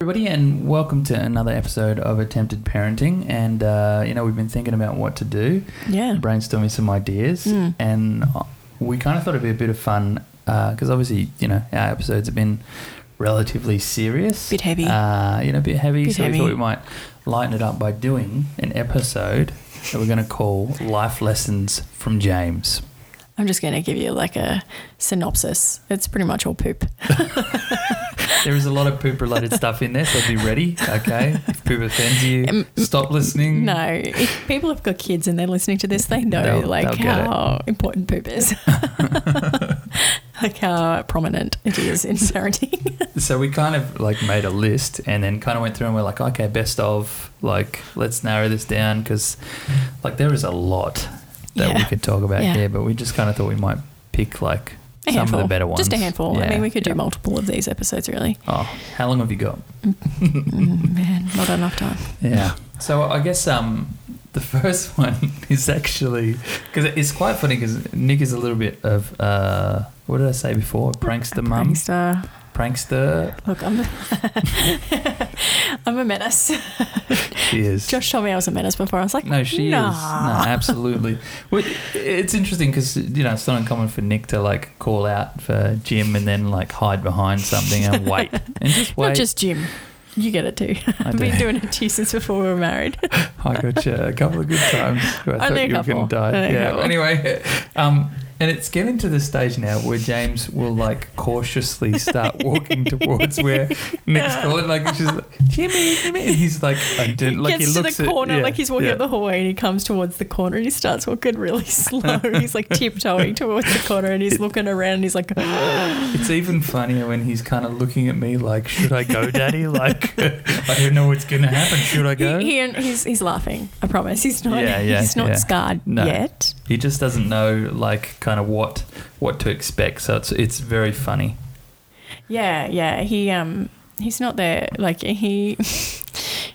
everybody, and welcome to another episode of Attempted Parenting. And uh, you know, we've been thinking about what to do, Yeah. brainstorming some ideas, Mm. and uh, we kind of thought it'd be a bit of fun because obviously, you know, our episodes have been relatively serious, Bit heavy. uh, you know, a bit heavy. Bit so we thought we might lighten it up by doing an episode that we're going to call "Life Lessons from James." I'm just going to give you like a synopsis. It's pretty much all poop. There is a lot of poop related stuff in there, so be ready. Okay, if poop offends you, Um, stop listening. No, if people have got kids and they're listening to this, they know They'll- like they'll how important poop is. like how prominent it is in parenting. So we kind of like made a list and then kind of went through and we're like, okay, best of, like, let's narrow this down because, like, there is a lot that we could talk about Yeah. here, but we just kind of thought we might pick like A some handful. of the better ones. Just a handful. I mean, we could yeah. do multiple of these episodes, really. Oh, how long have you got? Mm, man, not enough time. Yeah. So I guess um the first one is actually because it's quite funny because Nick is a little bit of uh what did I say before prankster mum Prankster. prankster Look, I'm, I'm a menace. she is Josh told me I was a menace before. I was like, no she nah. is no absolutely it's interesting because you know it's not uncommon for Nick to like call out for Jim and then like hide behind something and wait and just wait Not just Jim. You get it too. I I've been do. doing it to you since before we were married. I got you a couple of good times. I Only thought you were going to die. Yeah. Anyway, um, and it's getting to the stage now where James will like cautiously start walking towards where Nick's calling, like she's like, Jimmy, Jimmy, and he's like, I did, like gets he to looks the at- corner, yeah, like he's walking yeah. up the hallway, and he comes towards the corner, and he starts walking really slow. he's like tiptoeing towards the corner, and he's looking around, and he's like, It's even funnier when he's kind of looking at me like, should I go, Daddy? Like, I don't know what's going to happen. Should I go? he, he, he's he's laughing. I promise. He's not. Yeah, yeah, he's not scarred No. yet. He just doesn't know like kind of what what to expect. So it's it's very funny. Yeah, yeah. He um he's not there. Like he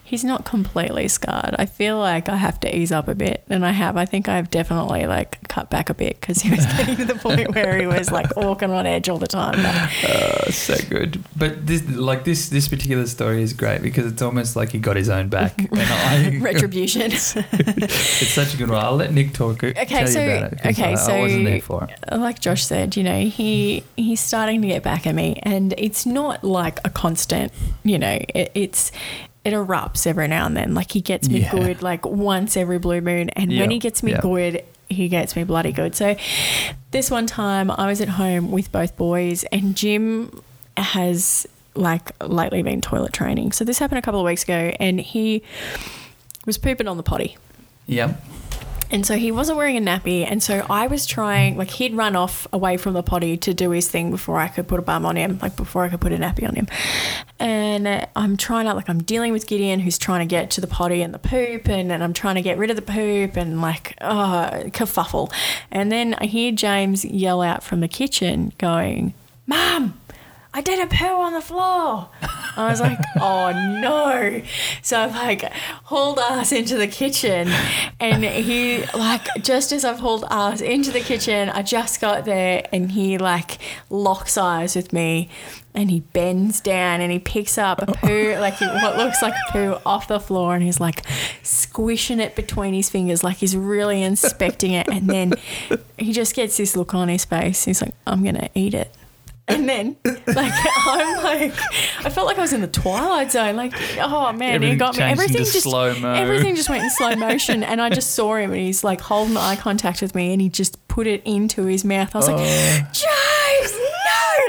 he's not completely scarred. I feel like I have to ease up a bit, and I have. I think I've definitely like cut back a bit because he was getting to the point where he was like walking on edge all the time. Uh, so good. But this, like this, this particular story is great because it's almost like he got his own back. I, retribution. it's such a good one. I'll let Nick talk. Okay, tell so- you about it. okay, I, I so- wasn't there for it. like Josh said, you know, he he's starting to get back at me, and it's not like a constant. You know, it, it's it erupts every now and then. Like he gets me Yeah. good, like once every blue moon, and Yeah, when he gets me yeah. good. He gets me bloody good. So, this one time I was at home with both boys, and Jim has like lately been toilet training. So, this happened a couple of weeks ago, and he was pooping on the potty. Yep. And so he wasn't wearing a nappy. And so I was trying, like, he'd run off away from the potty to do his thing before I could put a bum on him, like, before I could put a nappy on him. And I'm trying to, like, I'm dealing with Gideon, who's trying to get to the potty and the poop, and, and I'm trying to get rid of the poop, and, like, oh, kerfuffle. And then I hear James yell out from the kitchen, going, Mum, I did a poo on the floor. I was like, oh no. So I've like hauled ass into the kitchen and he like just as I've hauled ass into the kitchen, I just got there and he like locks eyes with me and he bends down and he picks up a poo, like what looks like a poo off the floor and he's like squishing it between his fingers, like he's really inspecting it. And then he just gets this look on his face. He's like, I'm going to eat it. And then, like, I'm like, I felt like I was in the twilight zone. Like, oh man, Everything he got me. Everything just, slow-mo. everything just went in slow motion, and I just saw him, and he's like holding eye contact with me, and he just put it into his mouth. I was Oh. like, James, no!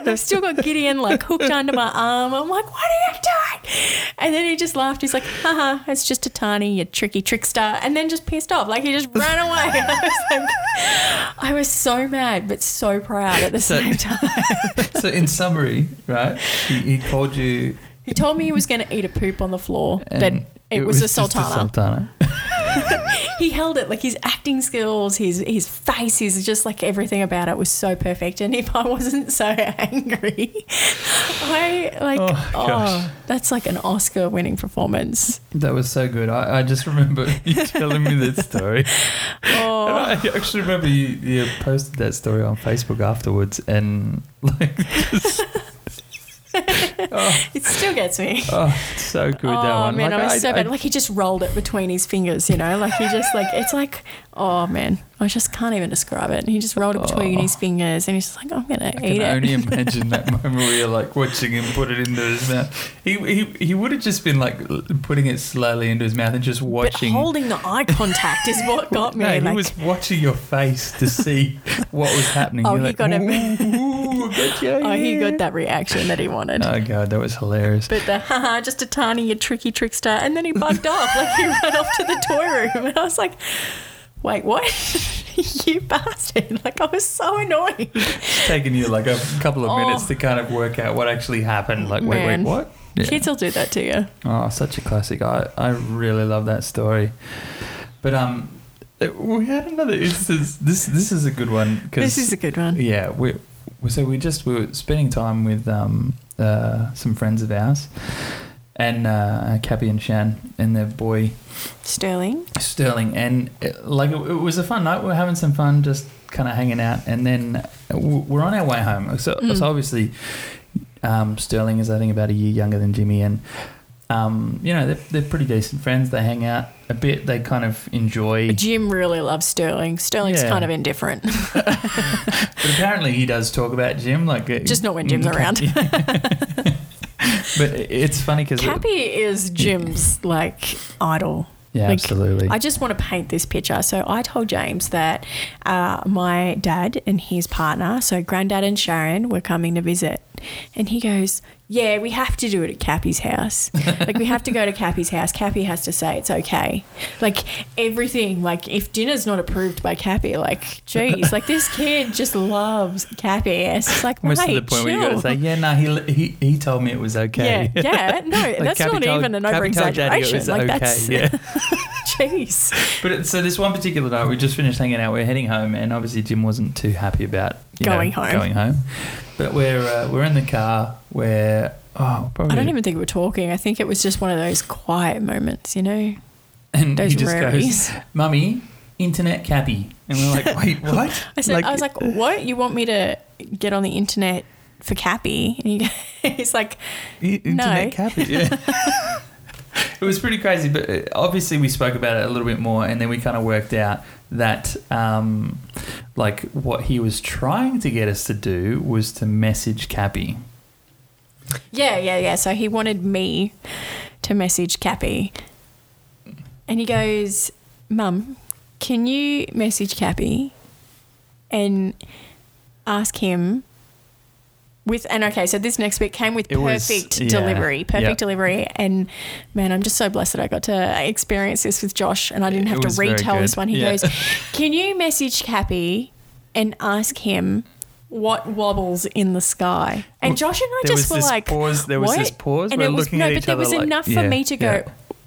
And I've still got Gideon like hooked under my arm. I'm like, what are you doing? And then he just laughed. He's like, haha, it's just a tiny, you tricky trickster, and then just pissed off. Like he just ran away. I was like, I was so mad, but so proud at the So- same time. So in summary, right? He, he called you. He told me he was going to eat a poop on the floor, but and it, was, a just sultana. sultana. he held it like his acting skills, his his face, his just like everything about it was so perfect. And if I wasn't so angry, I like Oh, oh, that's like an Oscar winning performance. That was so good. I, I just remember you telling me that story. And Oh, I actually remember you, you posted that story on Facebook afterwards, and like, just- Oh, It still gets me. oh, so good that oh one. man, Like, I was I- so I- Like he just rolled it between his fingers, you know. Like he just like it's like oh man, I just can't even describe it. And he just rolled it between Oh. his fingers, and he's just like, I'm gonna I eat can it. only imagine that moment where you're like watching him put it into his mouth. He he, he would have just been like putting it slowly into his mouth and just watching. but holding the eye contact is what got me. no, he was watching your face to see what was happening. Oh, You're he like, got him. "Ooh, you oh, he got that reaction that he wanted. Oh god, that was hilarious. But the haha, just a tiny, you tricky trickster, and then he bugged off, like he ran off to the toy room, and I was like, "Wait, what? you bastard!" Like I was so annoyed. It's taken you like a couple of minutes Oh. to kind of work out what actually happened. Like, wait, Man. wait, what? Yeah. Kids will do that to you. Oh, such a classic. I, I really love that story. But um, we had another instance. This this is a good one because This is a good one. yeah we we- so we just we were spending time with um uh some friends of ours and uh Cappy and Shan and their boy Sterling. Sterling and it, like it, it was a fun night. We were having some fun, just kind of hanging out, and then we're on our way home. So, Mm. so obviously, um, Sterling is I think about a year younger than Jimmy, and um, you know they're, they're pretty decent friends. They hang out a bit. They kind of enjoy. Jim really loves Sterling. Sterling's Yeah. kind of indifferent. But apparently, he does talk about Jim, like uh, Just not when Jim's around. but it's funny because Cappy is Jim's like idol. yeah, like, absolutely. I just want to paint this picture. So I told James that uh, my dad and his partner, so Granddad and Sharon, were coming to visit. And he goes, Yeah, we have to do it at Cappy's house. like, we have to go to Cappy's house. Cappy has to say it's okay. Like, everything, like, if dinner's not approved by Cappy, like, geez, like, this kid just loves Cappy. It's like, Almost mate, to the point where you got chill. to say, yeah, no, he, he he told me it was okay. Yeah, yeah, no, that's Cappy not told- even an over told Daddy it exaggeration. Like okay, that's, yeah. jeez. But so this one particular night, we just finished hanging out. We're heading home, and obviously Jim wasn't too happy about you Going know, home. Going home, but we're uh, we're in the car. Where oh, probably I don't even think we're talking. I think it was just one of those quiet moments, you know, And those he just goes, "Mummy, internet cappy," and we're like, "Wait, what?" I said, I was like, "What? You want me to get on the internet for Cappy?" And he, he's like, "I- internet No. cappy. Yeah. it was pretty crazy, but uh, obviously we spoke about it a little bit more, and then we kind of worked out that um, like what he was trying to get us to do was to message Cappy. "Yeah, yeah, yeah." So he wanted me to message Cappy, and he goes, "Mum, can you message Cappy and ask him?" With and okay, so this next bit came with It was- perfect yeah, delivery, perfect yep. delivery, and man, I'm just so blessed that I got to experience this with Josh, and I didn't It have to retell this one. He yeah. goes, "Can you message Cappy and ask him what wobbles in the sky?" And Josh and I There just was were this like, pause- there was "What?" this pause. and We're it was no, but there was like, enough yeah, for me to go.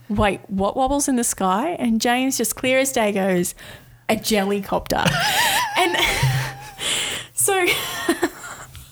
"Wait, what wobbles in the sky?" And James just clear as day goes, "A jellycopter," and so.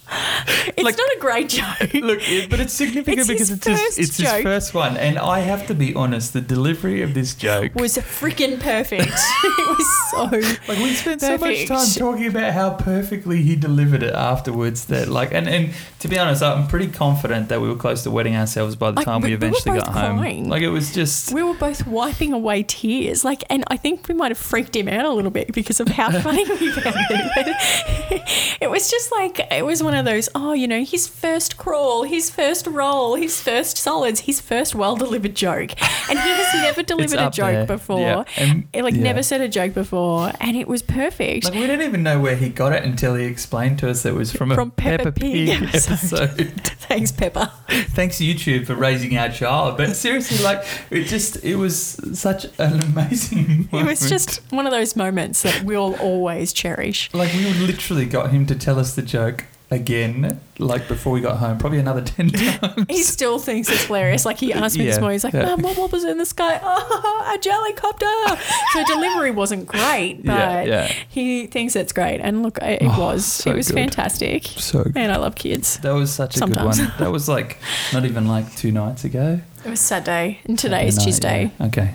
It's Like- not a great joke. Look, but it's significant It's because it's his, first it's his first one, and I have to be honest. The delivery of this joke, was freaking perfect. it was so like we spent so much time talking about how perfectly he delivered it afterwards. That like, and and to be honest, I'm pretty confident that we were close to wetting ourselves by the Like, time we we- we eventually both got home. crying. Like it was just. we were both wiping away tears. Like, and I think we might have freaked him out a little bit because of how funny we found it. It was just like it was one of mm. those. Oh, you know, his first crawl, his first roll, his first solids, his first well delivered joke, and he has never delivered a joke there. before. Yeah, and- like yeah. never said a joke before, and it was perfect. Like we didn't even know where he got it until he explained to us that it was from a From Peppa Peppa, Pig Pig, episode. episode. Thanks, Peppa. Thanks YouTube for raising our child. But seriously, like it just it was such an amazing. It was moment. just one of those moments that we'll always cherish. like we literally got him to tell us the joke again, like before we got home, probably another ten times. He still thinks it's hilarious. Like he asked me this morning, he's like, yeah. "Mum, what was in the sky? Oh, a jellycopter." So delivery wasn't great, but Yeah, yeah. he thinks it's great. And look, it, it Oh, was. so it was good. fantastic. So good. Man, I love kids. That was such a Sometimes. good one. That was like not even like two nights ago. It was Saturday, and today is night, Tuesday. yeah. Okay.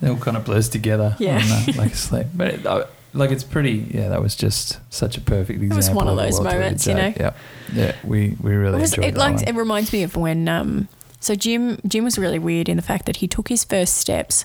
it all kind of blurs together. Yeah. on, uh, like a sleep. But it, I, like it's pretty. Yeah, that was just such a perfect example. It was one of those moments, you know. Yeah, yeah. We we really It, was, enjoyed it that like one. it reminds me of when um so Jim Jim was really weird in the fact that he took his first steps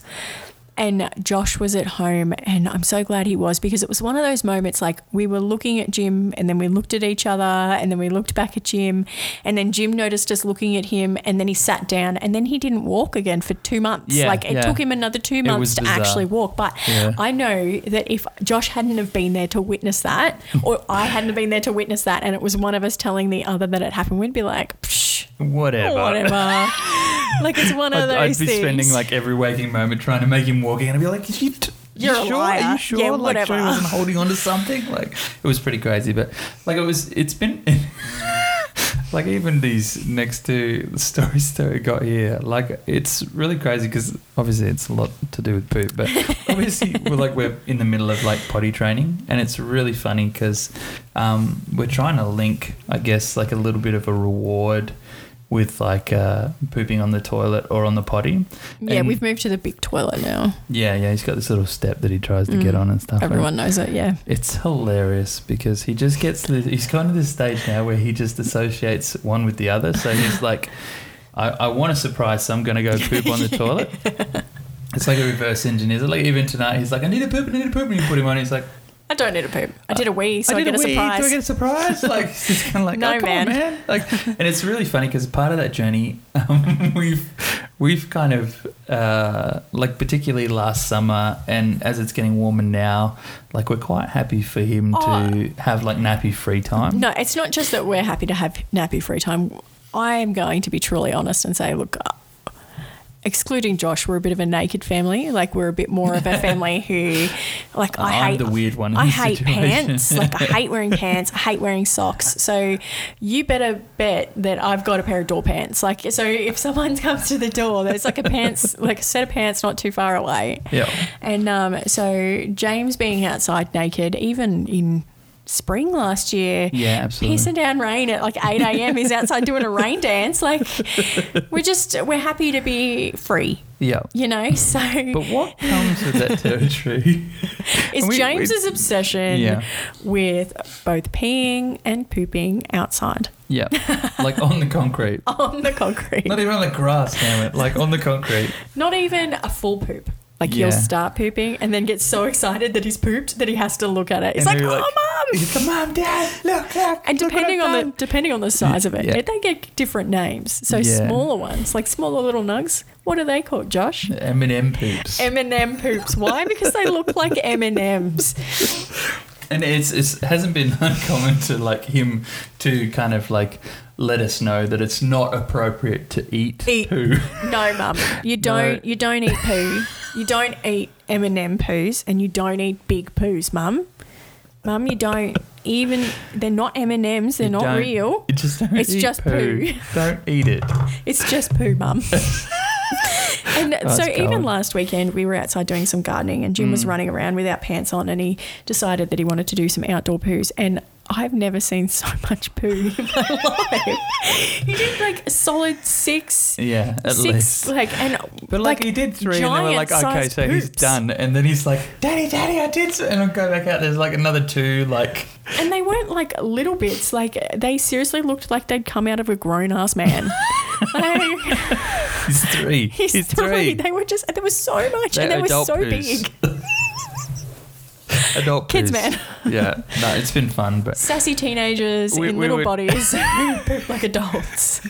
and Josh was at home and I'm so glad he was because it was one of those moments like we were looking at Jim and then we looked at each other and then we looked back at Jim and then Jim noticed us looking at him and then he sat down and then he didn't walk again for 2 months Yeah, like it yeah. took him another 2 months to actually walk but Yeah. I know that if Josh hadn't have been there to witness that or I hadn't have been there to witness that and it was one of us telling the other that it happened we'd be like Psh, Whatever. whatever like it's one of I'd, those I'd be things spending like every waking moment trying to make him walk in and be like, you, t- you You're a sure? Are liar. you sure? Yeah, like, sure he wasn't holding on to something? Like, it was pretty crazy, but like, it was. It's been like even these next two stories that we got here. Like, it's really crazy because obviously it's a lot to do with poop, but obviously we're like we're in the middle of like potty training, and it's really funny because um, we're trying to link, I guess, like a little bit of a reward with like uh, pooping on the toilet or on the potty. yeah And- we've moved to the big toilet now Yeah, yeah, he's got this little step that he tries to get Mm. on and stuff. and everyone knows it yeah It's hilarious because he just gets the, he's gone to this stage now where he just associates one with the other. So he's like, I, I want a surprise, so I'm going to go poop on the toilet. It's like a reverse engineer. Like even tonight, he's like, I need a poop, I need a poop, and you put him on. He's like, I don't need a poop I did a wee so I, did get a, wee. surprise Do I get a surprise? Like just kind of like, No, oh, come man. on, man. Like, and it's really funny because part of that journey, um, we've we've kind of uh, like particularly last summer, and as it's getting warmer now, like we're quite happy for him Oh. to have like nappy free time. no it's not just that we're happy to have nappy free time I am going to be truly honest and say look excluding Josh we're a bit of a naked family like we're a bit more of a family who like I I'm hate the weird one. in I hate situation. pants. Like I hate wearing pants. I hate wearing socks. So you better bet that I've got a pair of door pants. Like so, if someone comes to the door, there's like a pants, like a set of pants not too far away. Yeah. And um, so James being outside naked, even in spring last year, Yeah, absolutely. pissing down rain at like 8 a.m. He's outside doing a rain dance. Like we're just we're happy to be free. Yeah. You know, so But what comes with that territory? is we- we- James's obsession Yeah. with both peeing and pooping outside Yeah. Like on the concrete. on the concrete. Not even on the grass, damn it. Like on the concrete. Not even a full poop. Like Yeah. he'll start pooping and then get so excited that he's pooped that he has to look at it. He's And like, "Oh, mom!" He's like, Mom, Dad, look, look. And look depending on the depending on the size of it, Yeah. they get different names. So Yeah. smaller ones, like smaller little nugs. What are they called, Josh? M&M poops. M and M poops. Why? Because they look like M and M's. And it's, it's hasn't been uncommon to like him to kind of like let us know that it's not appropriate to eat, Eat. poo. No, mum. You don't. You don't eat poo. You don't eat M and M poos, and you don't eat big poos, mum. Mum, you don't even. They're not M and M's. They're You not real. You just don't It's eat just poo. poo. Don't eat it. It's just poo, mum. and so That's even cold. last weekend, we were outside doing some gardening, and Jim was Mm. running around without pants on, and he decided that he wanted to do some outdoor poos. And I've never seen so much poo in my life. he did like a solid six. Yeah, at six, least. like, and But like, he did three, and they were like, okay, so he's done. And then he's like, Daddy, Daddy, I did. So, and I'll go back out. There's like another two. Like, And they weren't like little bits. Like they seriously looked like they'd come out of a grown ass man. Like, he's three. he's, he's three. three. They were just. There was so much, They're and they were so big. Adult Kids, man. Yeah, no, it's been fun, but Sassy teenagers We- in we little would- bodies who poop like adults.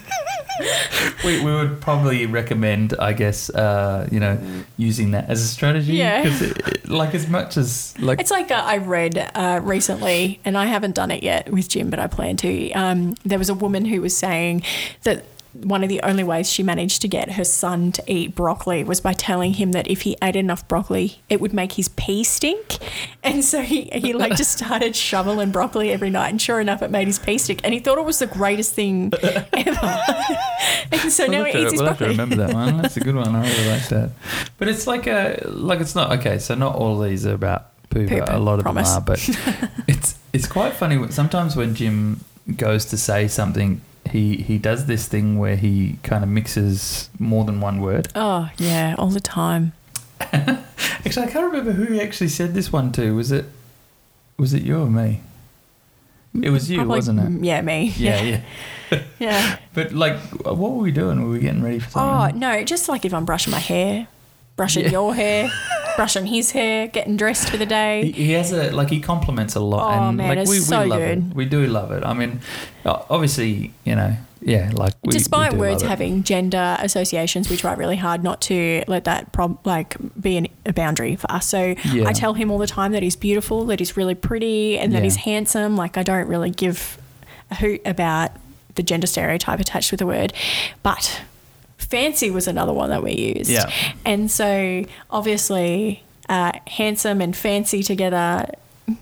we, we would probably recommend, I guess, uh, you know, using that as a strategy. Yeah. Because, like, as much as like, It's like uh, I read uh, recently, and I haven't done it yet with Jim, but I plan to. Um, there was a woman who was saying that one of the only ways she managed to get her son to eat broccoli was by telling him that if he ate enough broccoli, it would make his pee stink. And so he, he like just started shoveling broccoli every night, and sure enough, it made his pee stink. And he thought it was the greatest thing ever. and so now we'll, have he eats his we'll broccoli. remember that one. That's a good one. I really like that. But it's like a like it's not okay. So not all these are about poo. Poop, a lot of promise. them are. But it's it's quite funny. Sometimes when Jim goes to say something. He, he does this thing where he kind of mixes more than one word. Oh, yeah, all the time. Actually, I can't remember who he actually said this one to. Was it Was it you or me? It was you, Probably- wasn't it? Yeah, me. Yeah, yeah. Yeah. But like, what were we doing? Were we getting ready for oh, something? Oh no, just like if I'm brushing my hair, brushing Yeah. your hair, brushing his hair, getting dressed for the day. he has a like he compliments a lot, Oh, and man, like it's we, we so love good. it. We do love it. I mean, uh, obviously, you know, yeah, like we, Despite we words having gender associations, we try really hard not to let that prob- like be an, a boundary for us. So Yeah. I tell him all the time that he's beautiful, that he's really pretty, and that Yeah. he's handsome. Like I don't really give a hoot about the gender stereotype attached with the word, but fancy was another one that we used. Yeah. And so obviously, uh, handsome and fancy together,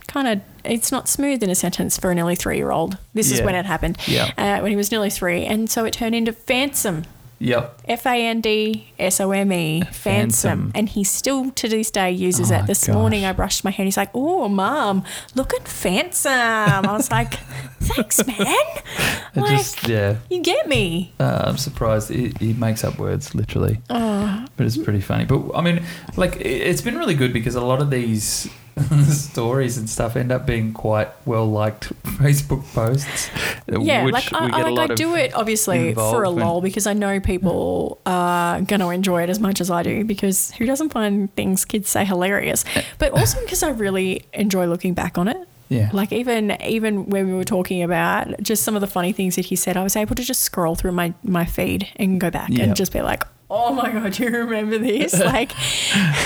kind of. It's not smooth in a sentence for a nearly three-year-old. This is when it happened. Yeah. Uh, when he was nearly three, and so it turned into fansome. Yep. F A N D S O M E, fansome. And he still to this day uses Oh it. This gosh. morning I brushed my hair and he's like, Oh, mom, look at fansome. I was like, Thanks, man. It Like, just yeah. you get me. Uh, I'm surprised he, he makes up words literally, Oh, but it's pretty funny. But I mean, like it- it's been really good because a lot of these stories and stuff end up being quite well liked Facebook posts. uh, yeah, which like, I, we get a I, like I do it obviously for a lol because I know people are going to enjoy it as much as I do because who doesn't find things kids say hilarious? But also because I really enjoy looking back on it. Yeah. Like even even when we were talking about just some of the funny things that he said, I was able to just scroll through my my feed and go back Yeah. and just be like, "Oh my god, do you remember this?" like,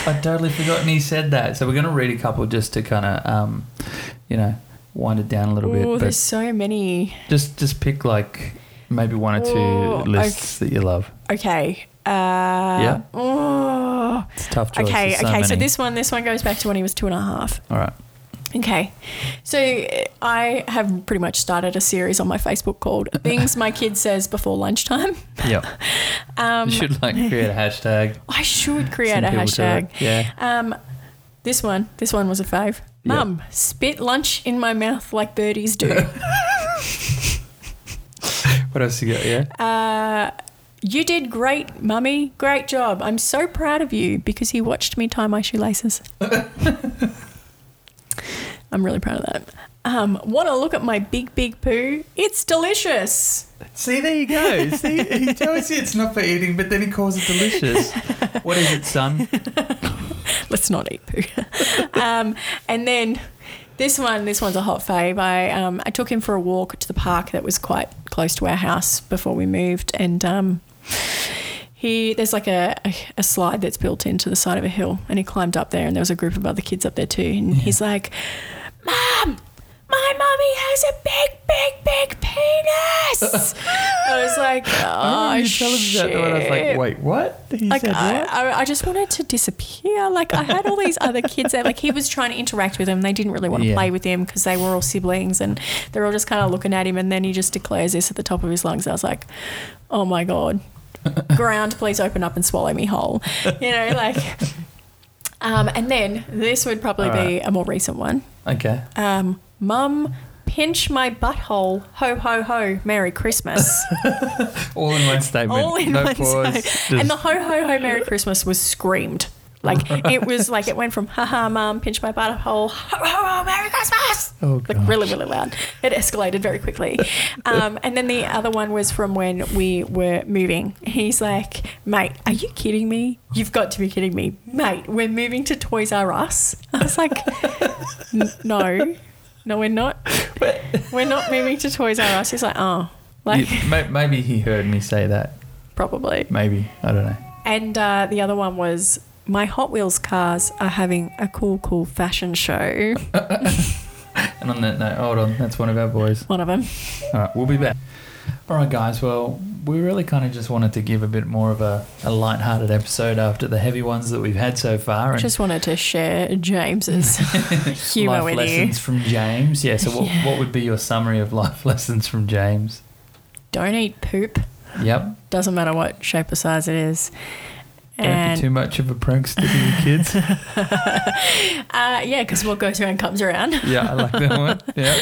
I'd totally forgotten he said that. So we're going to read a couple just to kind of, um, you know, wind it down a little oh, bit. But there's so many. just just pick like maybe one or two Oh, lists that you love. Okay. Uh, Yeah. Oh. It's tough choice. Okay. So okay. So this one, this one goes back to when he was two and a half. All right. Okay. So I have pretty much started a series on my Facebook called Things My Kid Says Before Lunchtime. Yeah. Um, you should like create a hashtag. I should create Send a hashtag. Yeah. Um, this one, this one was a fave. Mum, spit lunch in my mouth like birdies do. What else you got? Yeah. uh, you did great, mummy. Great job. I'm so proud of you because he watched me tie my shoelaces. I'm really proud of that. Um, Want to look at my big, big poo? It's delicious. See, there you go. See, he tells you it's not for eating, but then he calls it delicious. what is it, son? Let's not eat poo. um, and then this one, this one's a hot fave. I um, I took him for a walk to the park that was quite close to our house before we moved, and um, he there's like a, a, a slide that's built into the side of a hill, and he climbed up there, and there was a group of other kids up there too, and he's like, "Mom." My mummy has a big, big, big penis. I was like, oh, I you telling me that, and I was like, wait, what? He like said I, what? I, I just wanted to disappear. Like I had all these other kids there. Like he was trying to interact with them. They didn't really want to Yeah. play with him because they were all siblings, and they're all just kind of looking at him. And then he just declares this at the top of his lungs. I was like, oh my god, ground, please open up and swallow me whole. You know, like. Um, and then this would probably be a more recent one. Okay. Um, Mum, pinch my butthole. Ho ho ho. Merry Christmas. All in one statement. all in no one pause. side. And the ho ho ho Merry Christmas was screamed. Like it was like it went from haha mom pinch my butthole ho ho Merry Christmas oh, like really really loud. It escalated very quickly. Um, and then the other one was from when we were moving. He's like, mate, are you kidding me? You've got to be kidding me, mate. We're moving to Toys R Us. I was like, no, no, we're not. We're not moving to Toys R Us. He's like, oh, like may- maybe he heard me say that. probably. Maybe. I don't know. And uh, the other one was my Hot Wheels cars are having a cool, cool fashion show. And on that note, hold on. That's one of our boys. One of them. All right, we'll be back. All right, guys. Well, we really kind of just wanted to give a bit more of a, a light-hearted episode after the heavy ones that we've had so far. And Just wanted to share James's humour life with lessons you. from James. Yeah. So, what, Yeah. what would be your summary of life lessons from James? Don't eat poop. Yep. Doesn't matter what shape or size it is. Don't be too much of a prankster to your kids. uh, yeah, because what goes around comes around. yeah, I like that one. Yeah.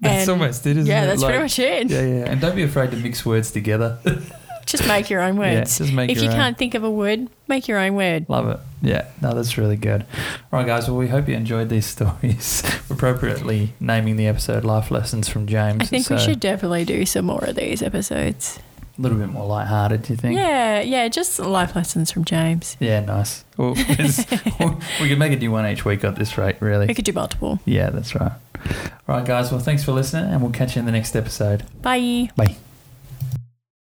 That's And- almost it, isn't yeah, it? Yeah, that's Like- pretty much it. Yeah, yeah. And don't be afraid to mix words together. Just make your own Yeah, words. just make if you own. can't think of a word, make your own word. Love it. Yeah, no, that's really good. All right, guys. Well, we hope you enjoyed these stories. Appropriately naming the episode "Life Lessons from James." I think we should definitely do some more of these episodes. A little bit more lighthearted. Do you think? Yeah, yeah, just life lessons from James. Yeah, nice. Well, we could make a new one each week at this rate, really. We could do multiple. Yeah, that's right. All right, guys. Well, thanks for listening, and we'll catch you in the next episode. Bye. Bye.